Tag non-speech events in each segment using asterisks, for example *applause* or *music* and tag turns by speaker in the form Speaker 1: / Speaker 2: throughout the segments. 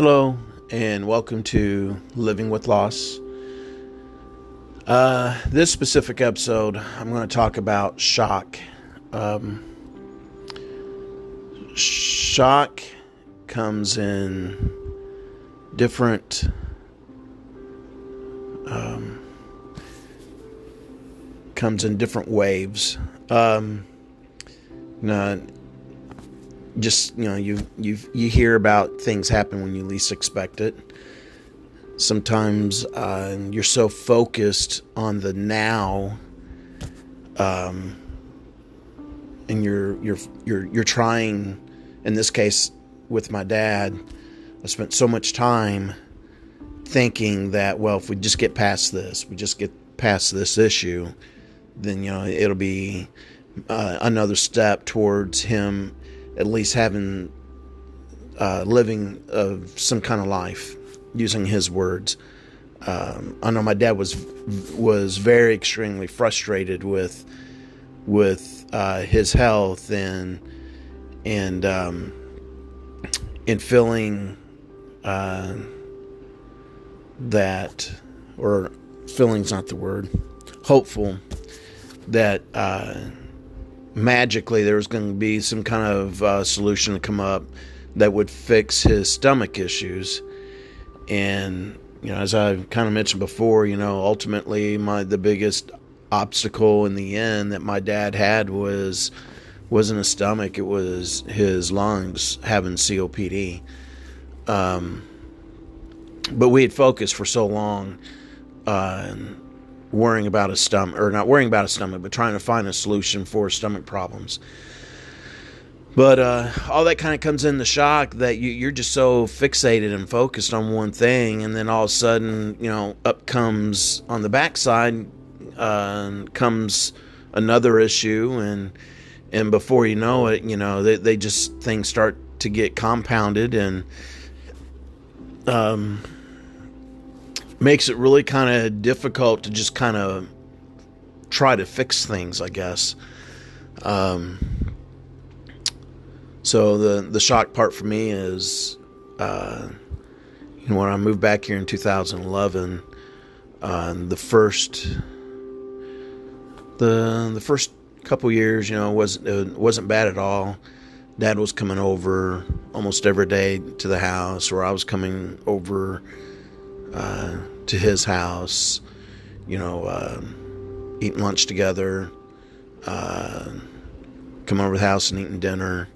Speaker 1: Hello, and welcome to Living with Loss. Uh, this specific episode, I'm going to talk about shock. Um, shock comes in different um, comes in different waves. Um, just you know you you you hear about things happen when you least expect it. Sometimes uh, you're so focused on the now um, and you're you're you're you're trying in this case with my dad i spent so much time thinking that well if we just get past this we just get past this issue then you know it'll be uh, another step towards him at least having uh, living of some kind of life, using his words. Um, I know my dad was was very extremely frustrated with with uh, his health and and um, and feeling uh, that or feeling's not the word hopeful that uh, magically there was going to be some kind of uh, solution to come up that would fix his stomach issues. And you know, as I kind of mentioned before, you know, ultimately my the biggest obstacle in the end that my dad had was wasn't his stomach; it was his lungs having COPD. Um, but we had focused for so long. Uh, worrying about a stomach, or not worrying about a stomach, but trying to find a solution for stomach problems. But uh, all that kind of comes in the shock that you, are just so fixated and focused on one thing, and then all of a sudden, you know, up comes on the backside uh, comes another issue, and and before you know it, you know, they, they just things start to get compounded and um makes it really kind of difficult to just kind of try to fix things, I guess. Um, so the the shock part for me is, uh, you know, when I moved back here in 2011, uh, the first the the first couple years, you know, wasn't it wasn't bad at all. Dad was coming over almost every day to the house, or I was coming over uh, to his house, you know, uh, eating lunch together, uh, come over to the house and eating dinner.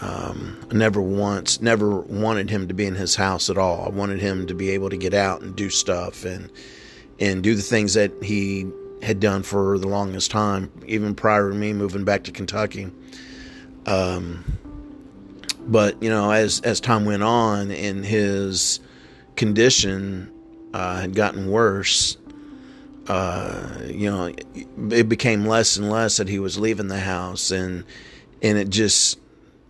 Speaker 1: Um, I never once, never wanted him to be in his house at all. I wanted him to be able to get out and do stuff and and do the things that he had done for the longest time, even prior to me moving back to Kentucky. Um, but you know, as as time went on, and his condition uh, had gotten worse, uh, you know, it became less and less that he was leaving the house, and and it just,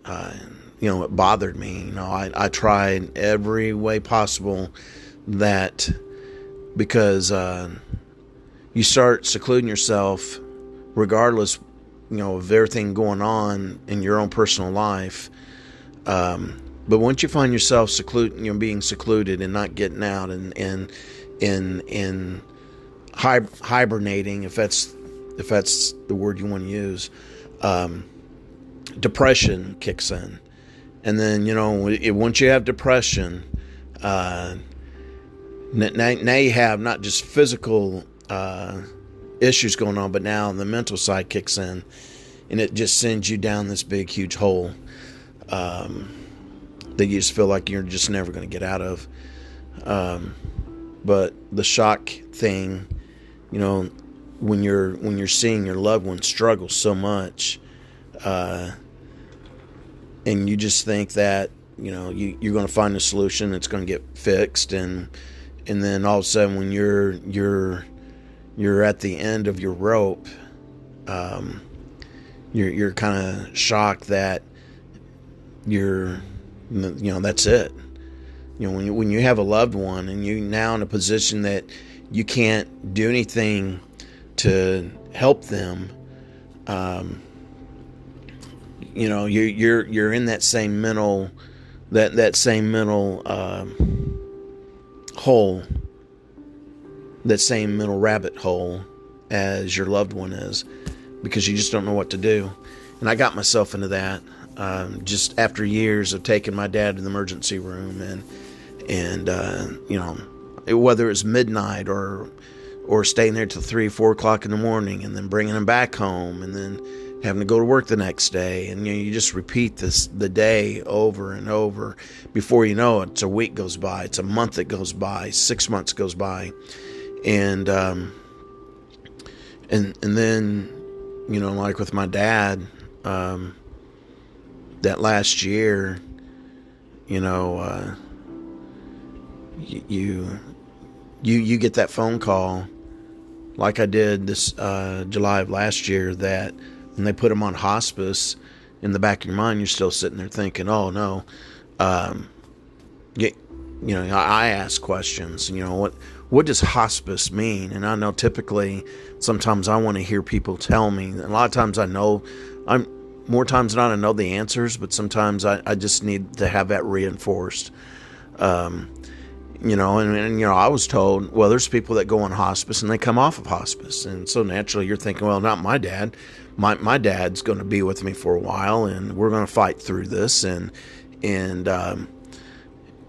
Speaker 1: uh, you know, it bothered me. You know, I I tried every way possible that because uh, you start secluding yourself, regardless, you know, of everything going on in your own personal life. Um, but once you find yourself secluded, you know, being secluded and not getting out and and in in hibernating, if that's if that's the word you want to use, um, depression kicks in, and then you know it, once you have depression, uh, now, now you have not just physical uh, issues going on, but now the mental side kicks in, and it just sends you down this big, huge hole. Um, that you just feel like you're just never going to get out of. Um, but the shock thing, you know, when you're when you're seeing your loved one struggle so much, uh, and you just think that you know you, you're going to find a solution that's going to get fixed, and and then all of a sudden when you're you're you're at the end of your rope, um, you're you're kind of shocked that you're you know that's it you know when you, when you have a loved one and you're now in a position that you can't do anything to help them um, you know you, you're you're in that same mental that that same mental uh, hole, that same mental rabbit hole as your loved one is, because you just don't know what to do. And I got myself into that um, just after years of taking my dad to the emergency room and and uh, you know whether it's midnight or or staying there till three four o'clock in the morning and then bringing him back home and then having to go to work the next day. And you know you just repeat this the day over and over. Before you know it it's a week goes by it's a month that goes by six months goes by. And um and and then you know like with my dad um that last year you know uh you you you get that phone call like I did this uh, July of last year that when they put him on hospice in the back of your mind you're still sitting there thinking oh no. Um, you, you know I ask questions you know what what does hospice mean? And I know typically sometimes I want to hear people tell me a lot of times I know I'm more times than not I know the answers but sometimes I, I just need to have that reinforced. Um, you know and, and, you know i was told well there's people that go on hospice and they come off of hospice. And so naturally you're thinking well not my dad. My, my dad's going to be with me for a while and we're going to fight through this. And and um,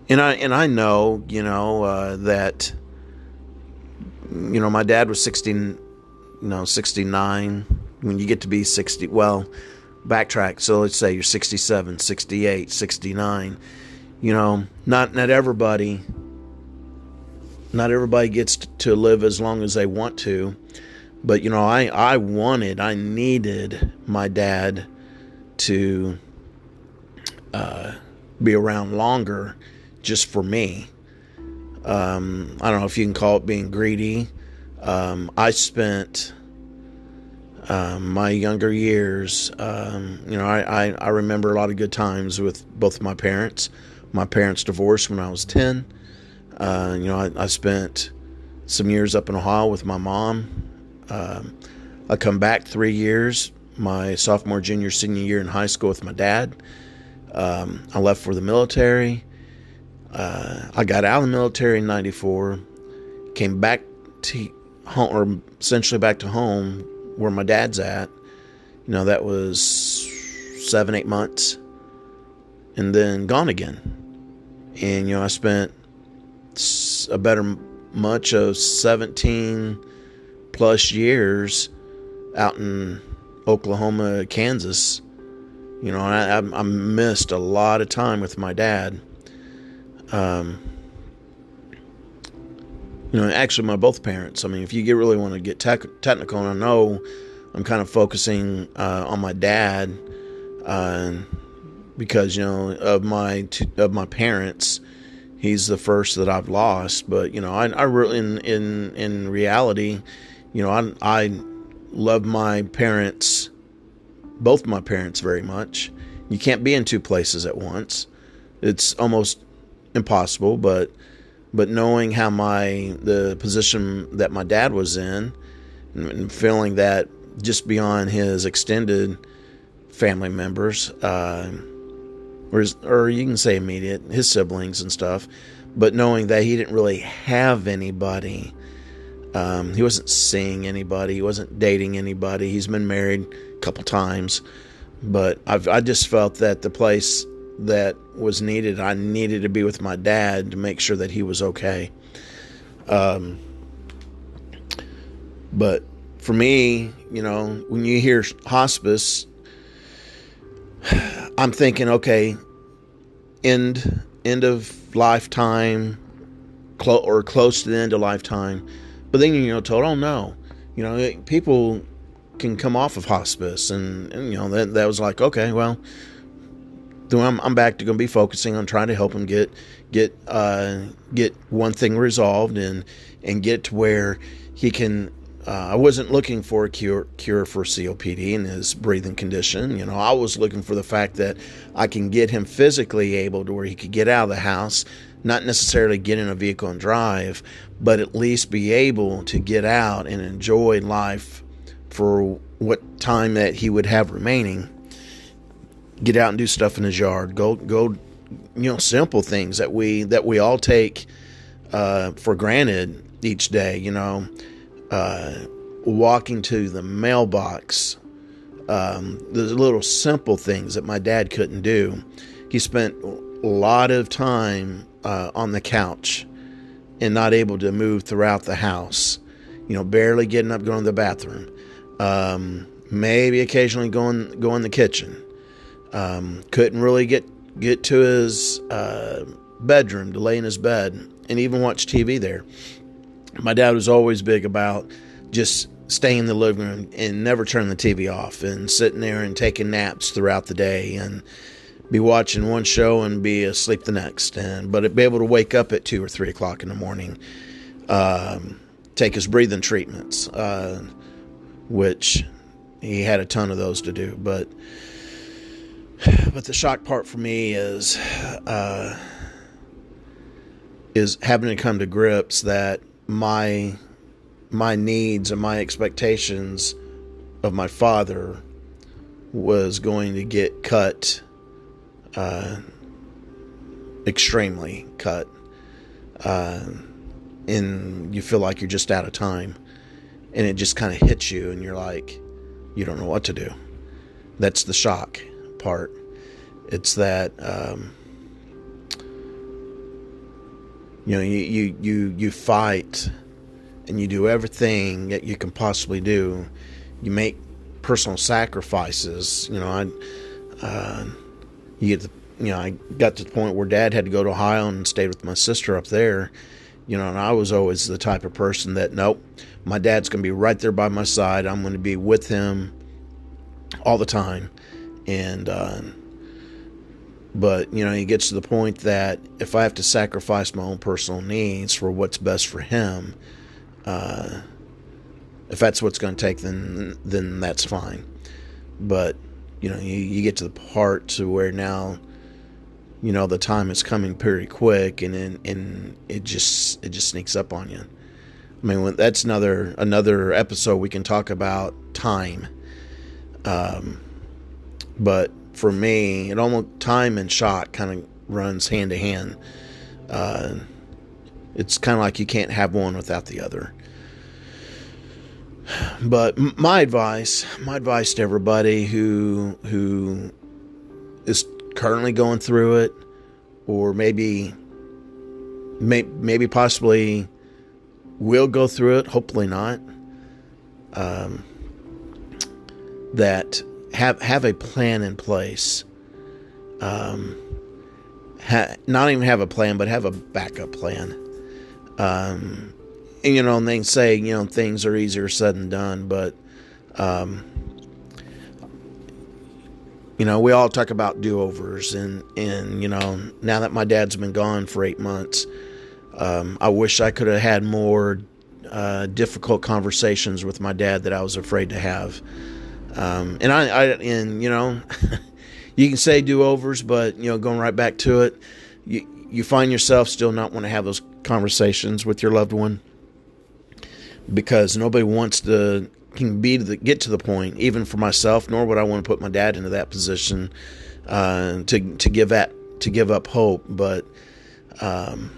Speaker 1: and i and i know you know uh, that you know my dad was 16 you know 69 when you get to be 60 well backtrack so let's say you're 67 68 69 you know not not everybody not everybody gets to live as long as they want to. But, you know, I, I wanted, I needed my dad to uh, be around longer just for me. Um, I don't know if you can call it being greedy. Um, I spent um, my younger years, um, you know, I, I, I, remember a lot of good times with both my parents. My parents divorced when I was 10. Uh, you know, I, I, spent some years up in Ohio with my mom. Um, I come back three years, my sophomore, junior, senior year in high school with my dad. Um, I left for the military. Uh, I got out of the military in '94. Came back to home, or essentially back to home where my dad's at. You know, that was seven, eight months, and then gone again. And you know, I spent a better much of 17 plus years out in Oklahoma, Kansas. You know, I, I missed a lot of time with my dad. Um, you know, actually, my both parents. I mean, if you get really want to get tech, technical, and I know I'm kind of focusing uh, on my dad uh, because you know of my of my parents he's the first that I've lost. But you know, I, I really in in in reality, you know, I I love my parents, both my parents very much. You can't be in two places at once. It's almost impossible. But but knowing how my the position that my dad was in, and feeling that just beyond his extended family members. Uh, or, his, or you can say immediate, his siblings and stuff, but knowing that he didn't really have anybody. Um, he wasn't seeing anybody. He wasn't dating anybody. He's been married a couple times, but I've, I just felt that the place that was needed, I needed to be with my dad to make sure that he was okay. Um, but for me, you know, when you hear hospice, *sighs* I'm thinking, okay, end end of lifetime, clo- or close to the end of lifetime. But then you know, told, oh no, you know, people can come off of hospice, and, and you know that that was like, okay, well, I'm I'm back to going to be focusing on trying to help him get get uh, get one thing resolved and and get to where he can uh, I wasn't looking for a cure cure for COPD and his breathing condition. You know, I was looking for the fact that I can get him physically able to where he could get out of the house, not necessarily get in a vehicle and drive, but at least be able to get out and enjoy life for what time that he would have remaining. Get out and do stuff in his yard. Go go you know simple things that we that we all take uh, for granted each day. You know, uh, walking to the mailbox, um, the little simple things that my dad couldn't do. He spent a lot of time uh, on the couch and not able to move throughout the house. You know, barely getting up, going to the bathroom. Um, maybe occasionally going go in the kitchen. Um, couldn't really get get to his uh, bedroom to lay in his bed and even watch TV there. My dad was always big about just staying in the living room and never turn the TV off and sitting there and taking naps throughout the day and be watching one show and be asleep the next and but be able to wake up at two or three o'clock in the morning um, take his breathing treatments uh, which he had a ton of those to do but but the shock part for me is uh, is having to come to grips that my my needs and my expectations of my father was going to get cut uh, extremely cut uh, and you feel like you're just out of time and it just kind of hits you and you're like you don't know what to do. That's the shock part. It's that um, you know you, you you you fight and you do everything that you can possibly do. You make personal sacrifices. You know i uh, you get the you know i got to the point where dad had to go to ohio and stayed with my sister up there. You know and i was always the type of person that nope my dad's going to be right there by my side. I'm going to be with him all the time and uh, but, you know, he gets to the point that if I have to sacrifice my own personal needs for what's best for him, uh, if that's what's going to take, then then that's fine. But you know, you, you get to the part to where now, you know, the time is coming pretty quick, and and, and it just it just sneaks up on you. I mean, that's another another episode we can talk about time. Um, but for me, it almost time and shot kind of runs hand to hand. Uh, it's kind of like you can't have one without the other. But my advice, my advice to everybody who who is currently going through it, or maybe, may, maybe possibly will go through it. Hopefully not. Um, that have have a plan in place. Um, ha, not even have a plan, but have a backup plan. Um, and, you know, and they say you know things are easier said than done, but um, you know we all talk about do overs, and and you know now that my dad's been gone for eight months, um, I wish I could have had more uh, difficult conversations with my dad that I was afraid to have. Um, and I, I, and you know, *laughs* you can say do overs, but you know, going right back to it, you you find yourself still not want to have those conversations with your loved one because nobody wants to can be to the, get to the point, even for myself, nor would I want to put my dad into that position uh, to to give that to give up hope. But um,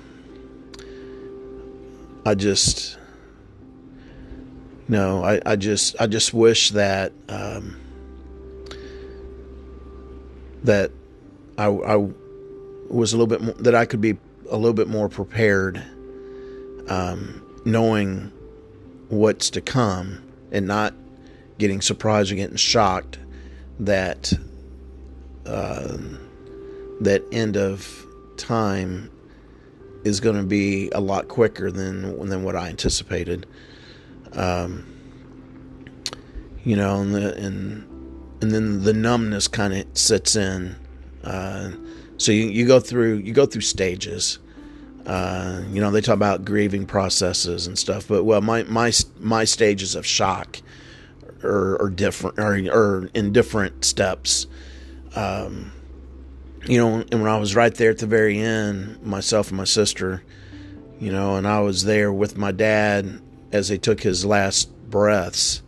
Speaker 1: I just no, I, I just I just wish that um, that I, I was a little bit more, that I could be a little bit more prepared, um, knowing what's to come and not getting surprised or getting shocked that uh, that end of time is going to be a lot quicker than than what I anticipated. Um, you know, and the, and and then the numbness kind of sets in. Uh, so you, you go through you go through stages. Uh, you know, they talk about grieving processes and stuff, but well, my my my stages of shock are, are different, are, are in different steps. Um, you know, and when I was right there at the very end, myself and my sister, you know, and I was there with my dad as he took his last breaths.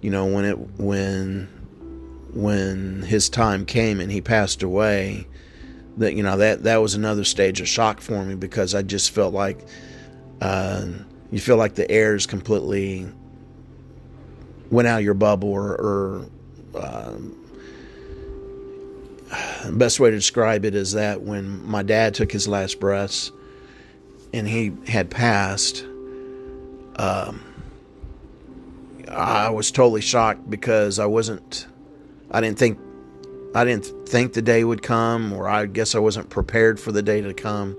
Speaker 1: You know, when it when when his time came and he passed away, that you know that that was another stage of shock for me because I just felt like uh, you feel like the air is completely went out of your bubble or, or um, best way to describe it is that when my dad took his last breaths and he had passed um, I was totally shocked because I wasn't I didn't think I didn't think the day would come, or I guess I wasn't prepared for the day to come.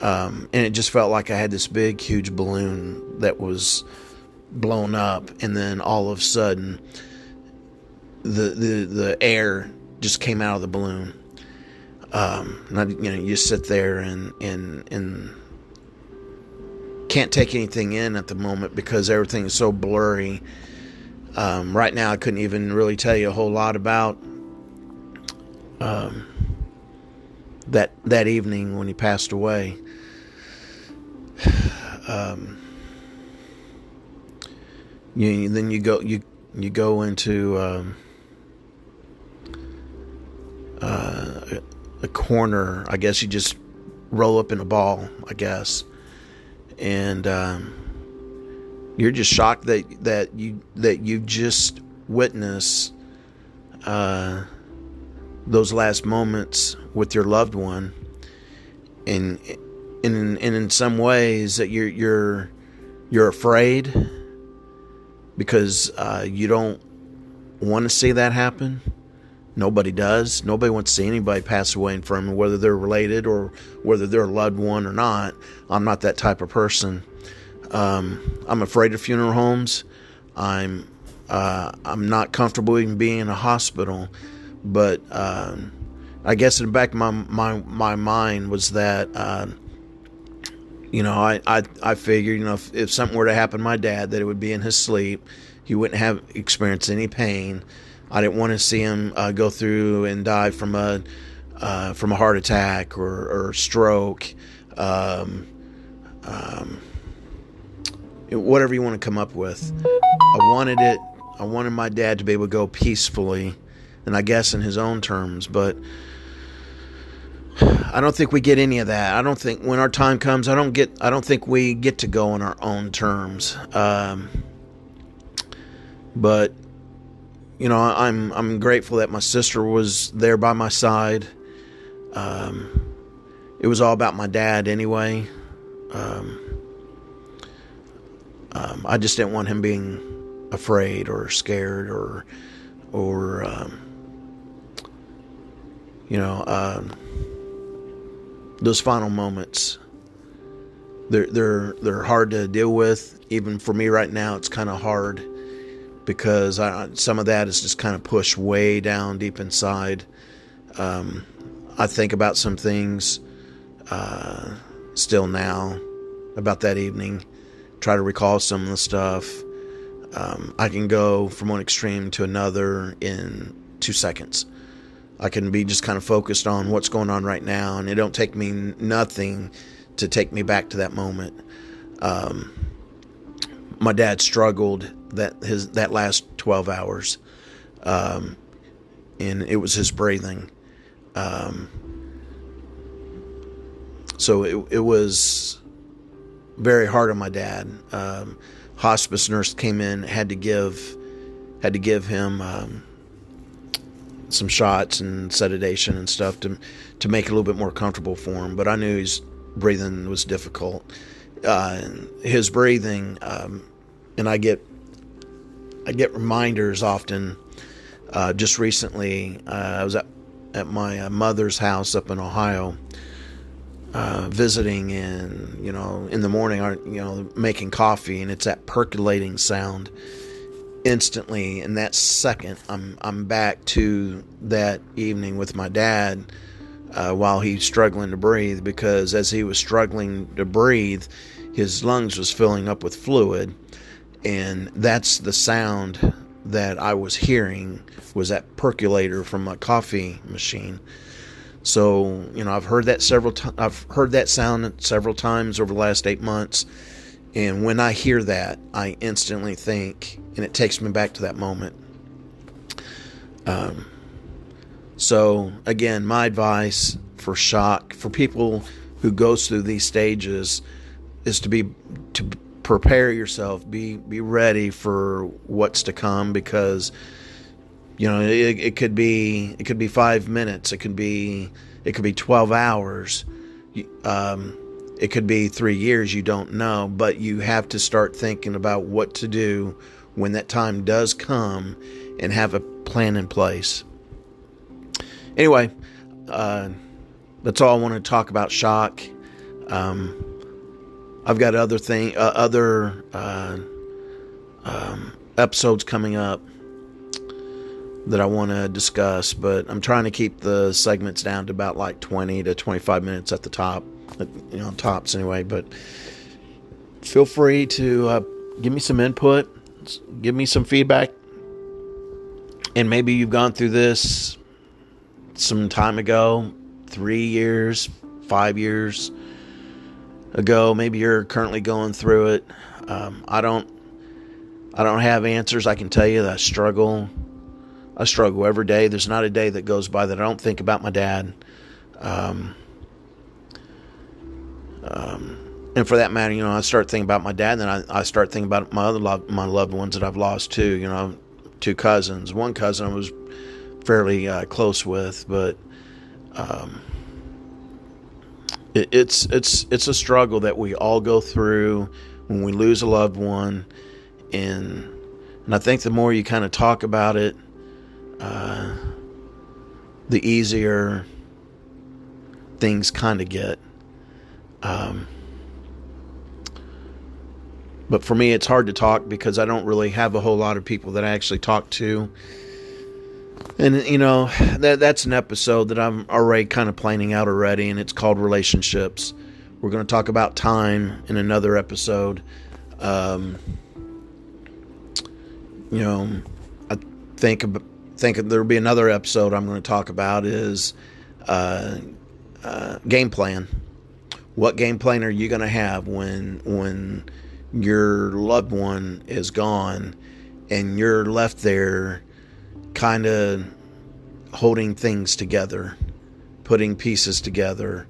Speaker 1: Um, and it just felt like I had this big, huge balloon that was blown up, and then all of a sudden, the the the air just came out of the balloon. Um, I, you know, you sit there and and and can't take anything in at the moment because everything is so blurry. Um, right now, I couldn't even really tell you a whole lot about um, that that evening when he passed away. *sighs* Um, you then you go you you go into um, uh, a corner. I guess you just roll up in a ball. I guess, and um, you're just shocked that that you that you just witnessed. Uh, those last moments with your loved one and in and in some ways that you're you're you're afraid because uh, you don't want to see that happen. Nobody does. Nobody wants to see anybody pass away in front of them, whether they're related or whether they're a loved one or not. I'm not that type of person. Um, I'm afraid of funeral homes. I'm uh, I'm not comfortable even being in a hospital. But um, I guess in the back of my my, my mind was that uh, you know I, I I figured you know if, if something were to happen to my dad that it would be in his sleep. He wouldn't have experienced any pain. I didn't want to see him uh, go through and die from a uh, from a heart attack or, or stroke, um, um, whatever you want to come up with. I wanted it. I wanted my dad to be able to go peacefully and I guess in his own terms, but I don't think we get any of that. I don't think when our time comes, I don't get. I don't think we get to go on our own terms. Um, but you know, I'm I'm grateful that my sister was there by my side. Um, it was all about my dad anyway. Um, um, I just didn't want him being afraid or scared or or um, you know, um, those final moments. They're they're they're hard to deal with. Even for me right now, it's kind of hard because I, some of that is just kind of pushed way down deep inside. Um, I think about some things uh, still now about that evening. Try to recall some of the stuff. Um, I can go from one extreme to another in two seconds. I can be just kind of focused on what's going on right now, and it don't take me nothing to take me back to that moment. Um, my dad struggled that his that last twelve hours, um, and it was his breathing. Um, so it it was very hard on my dad. Um, hospice nurse came in, had to give had to give him um, some shots and sedation and stuff to to make it a little bit more comfortable for him. But I knew his breathing was difficult. Uh, his breathing, um, and I get I get reminders often. Uh, just recently, uh, I was at at my uh, mother's house up in Ohio. Uh, visiting and you know in the morning you know making coffee and it's that percolating sound instantly in that second I'm I'm back to that evening with my dad uh, while he's struggling to breathe because as he was struggling to breathe his lungs was filling up with fluid and that's the sound that I was hearing was that percolator from my coffee machine so you know I've heard that several times I've heard that sound several times over the last 8 months and when I hear that, I instantly think, and it takes me back to that moment. Um, so, again, my advice for shock for people who goes through these stages is to be to prepare yourself be be ready for what's to come because you know it, it could be it could be five minutes it could be it could be 12 hours um, it could be three years you don't know but you have to start thinking about what to do when that time does come and have a plan in place. Anyway uh, that's all i want to talk about shock. Um, i've got other thing uh, other uh, um, episodes coming up that I want to discuss, but I'm trying to keep the segments down to about like 20 to 25 minutes at the top, you know, tops anyway. But feel free to uh, give me some input, give me some feedback, and maybe you've gone through this some time ago, three years, five years ago. Maybe you're currently going through it. Um, I don't. I don't have answers. I can tell you that I struggle I struggle every day. There's not a day that goes by that I don't think about my dad. Um, um, and for that matter, you know, I start thinking about my dad, and then I, I start thinking about my other loved, my loved ones that I've lost too. You know, two cousins. One cousin I was fairly uh, close with, but um, it's it's it's a struggle that we all go through when we lose a loved one, and and I think the more you kind of talk about it uh, the easier things kind of get. Um, but for me, it's hard to talk because I don't really have a whole lot of people that I actually talk to. And you know that that's an episode that I'm already kind of planning out already, and it's called relationships. We're going to talk about time in another episode. Um, you know, I think think there'll be another episode I'm going to talk about is uh, uh, game plan. What game plan are you going to have when when your loved one is gone and you're left there, kind of holding things together, putting pieces together,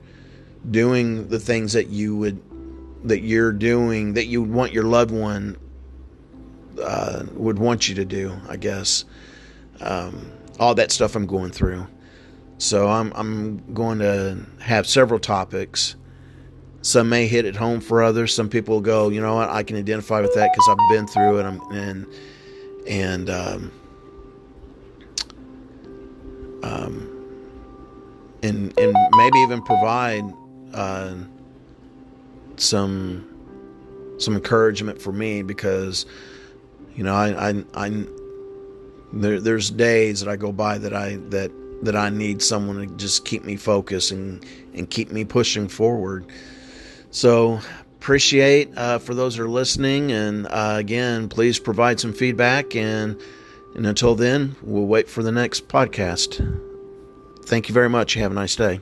Speaker 1: doing the things that you would that you're doing that you would want your loved one uh, would want you to do, I guess um, all that stuff I'm going through. So I'm I'm going to have several topics. Some may hit it home for others. Some people go, you know what, I can identify with that because I've been through it. I'm, and and um, um, and and maybe even provide uh, some some encouragement for me because you know I I, I there, there's days that I go by that I that that I need someone to just keep me focused and and keep me pushing forward. So appreciate uh, for those who are listening, and uh, again, please provide some feedback. And and until then, we'll wait for the next podcast. Thank you very much. Have a nice day.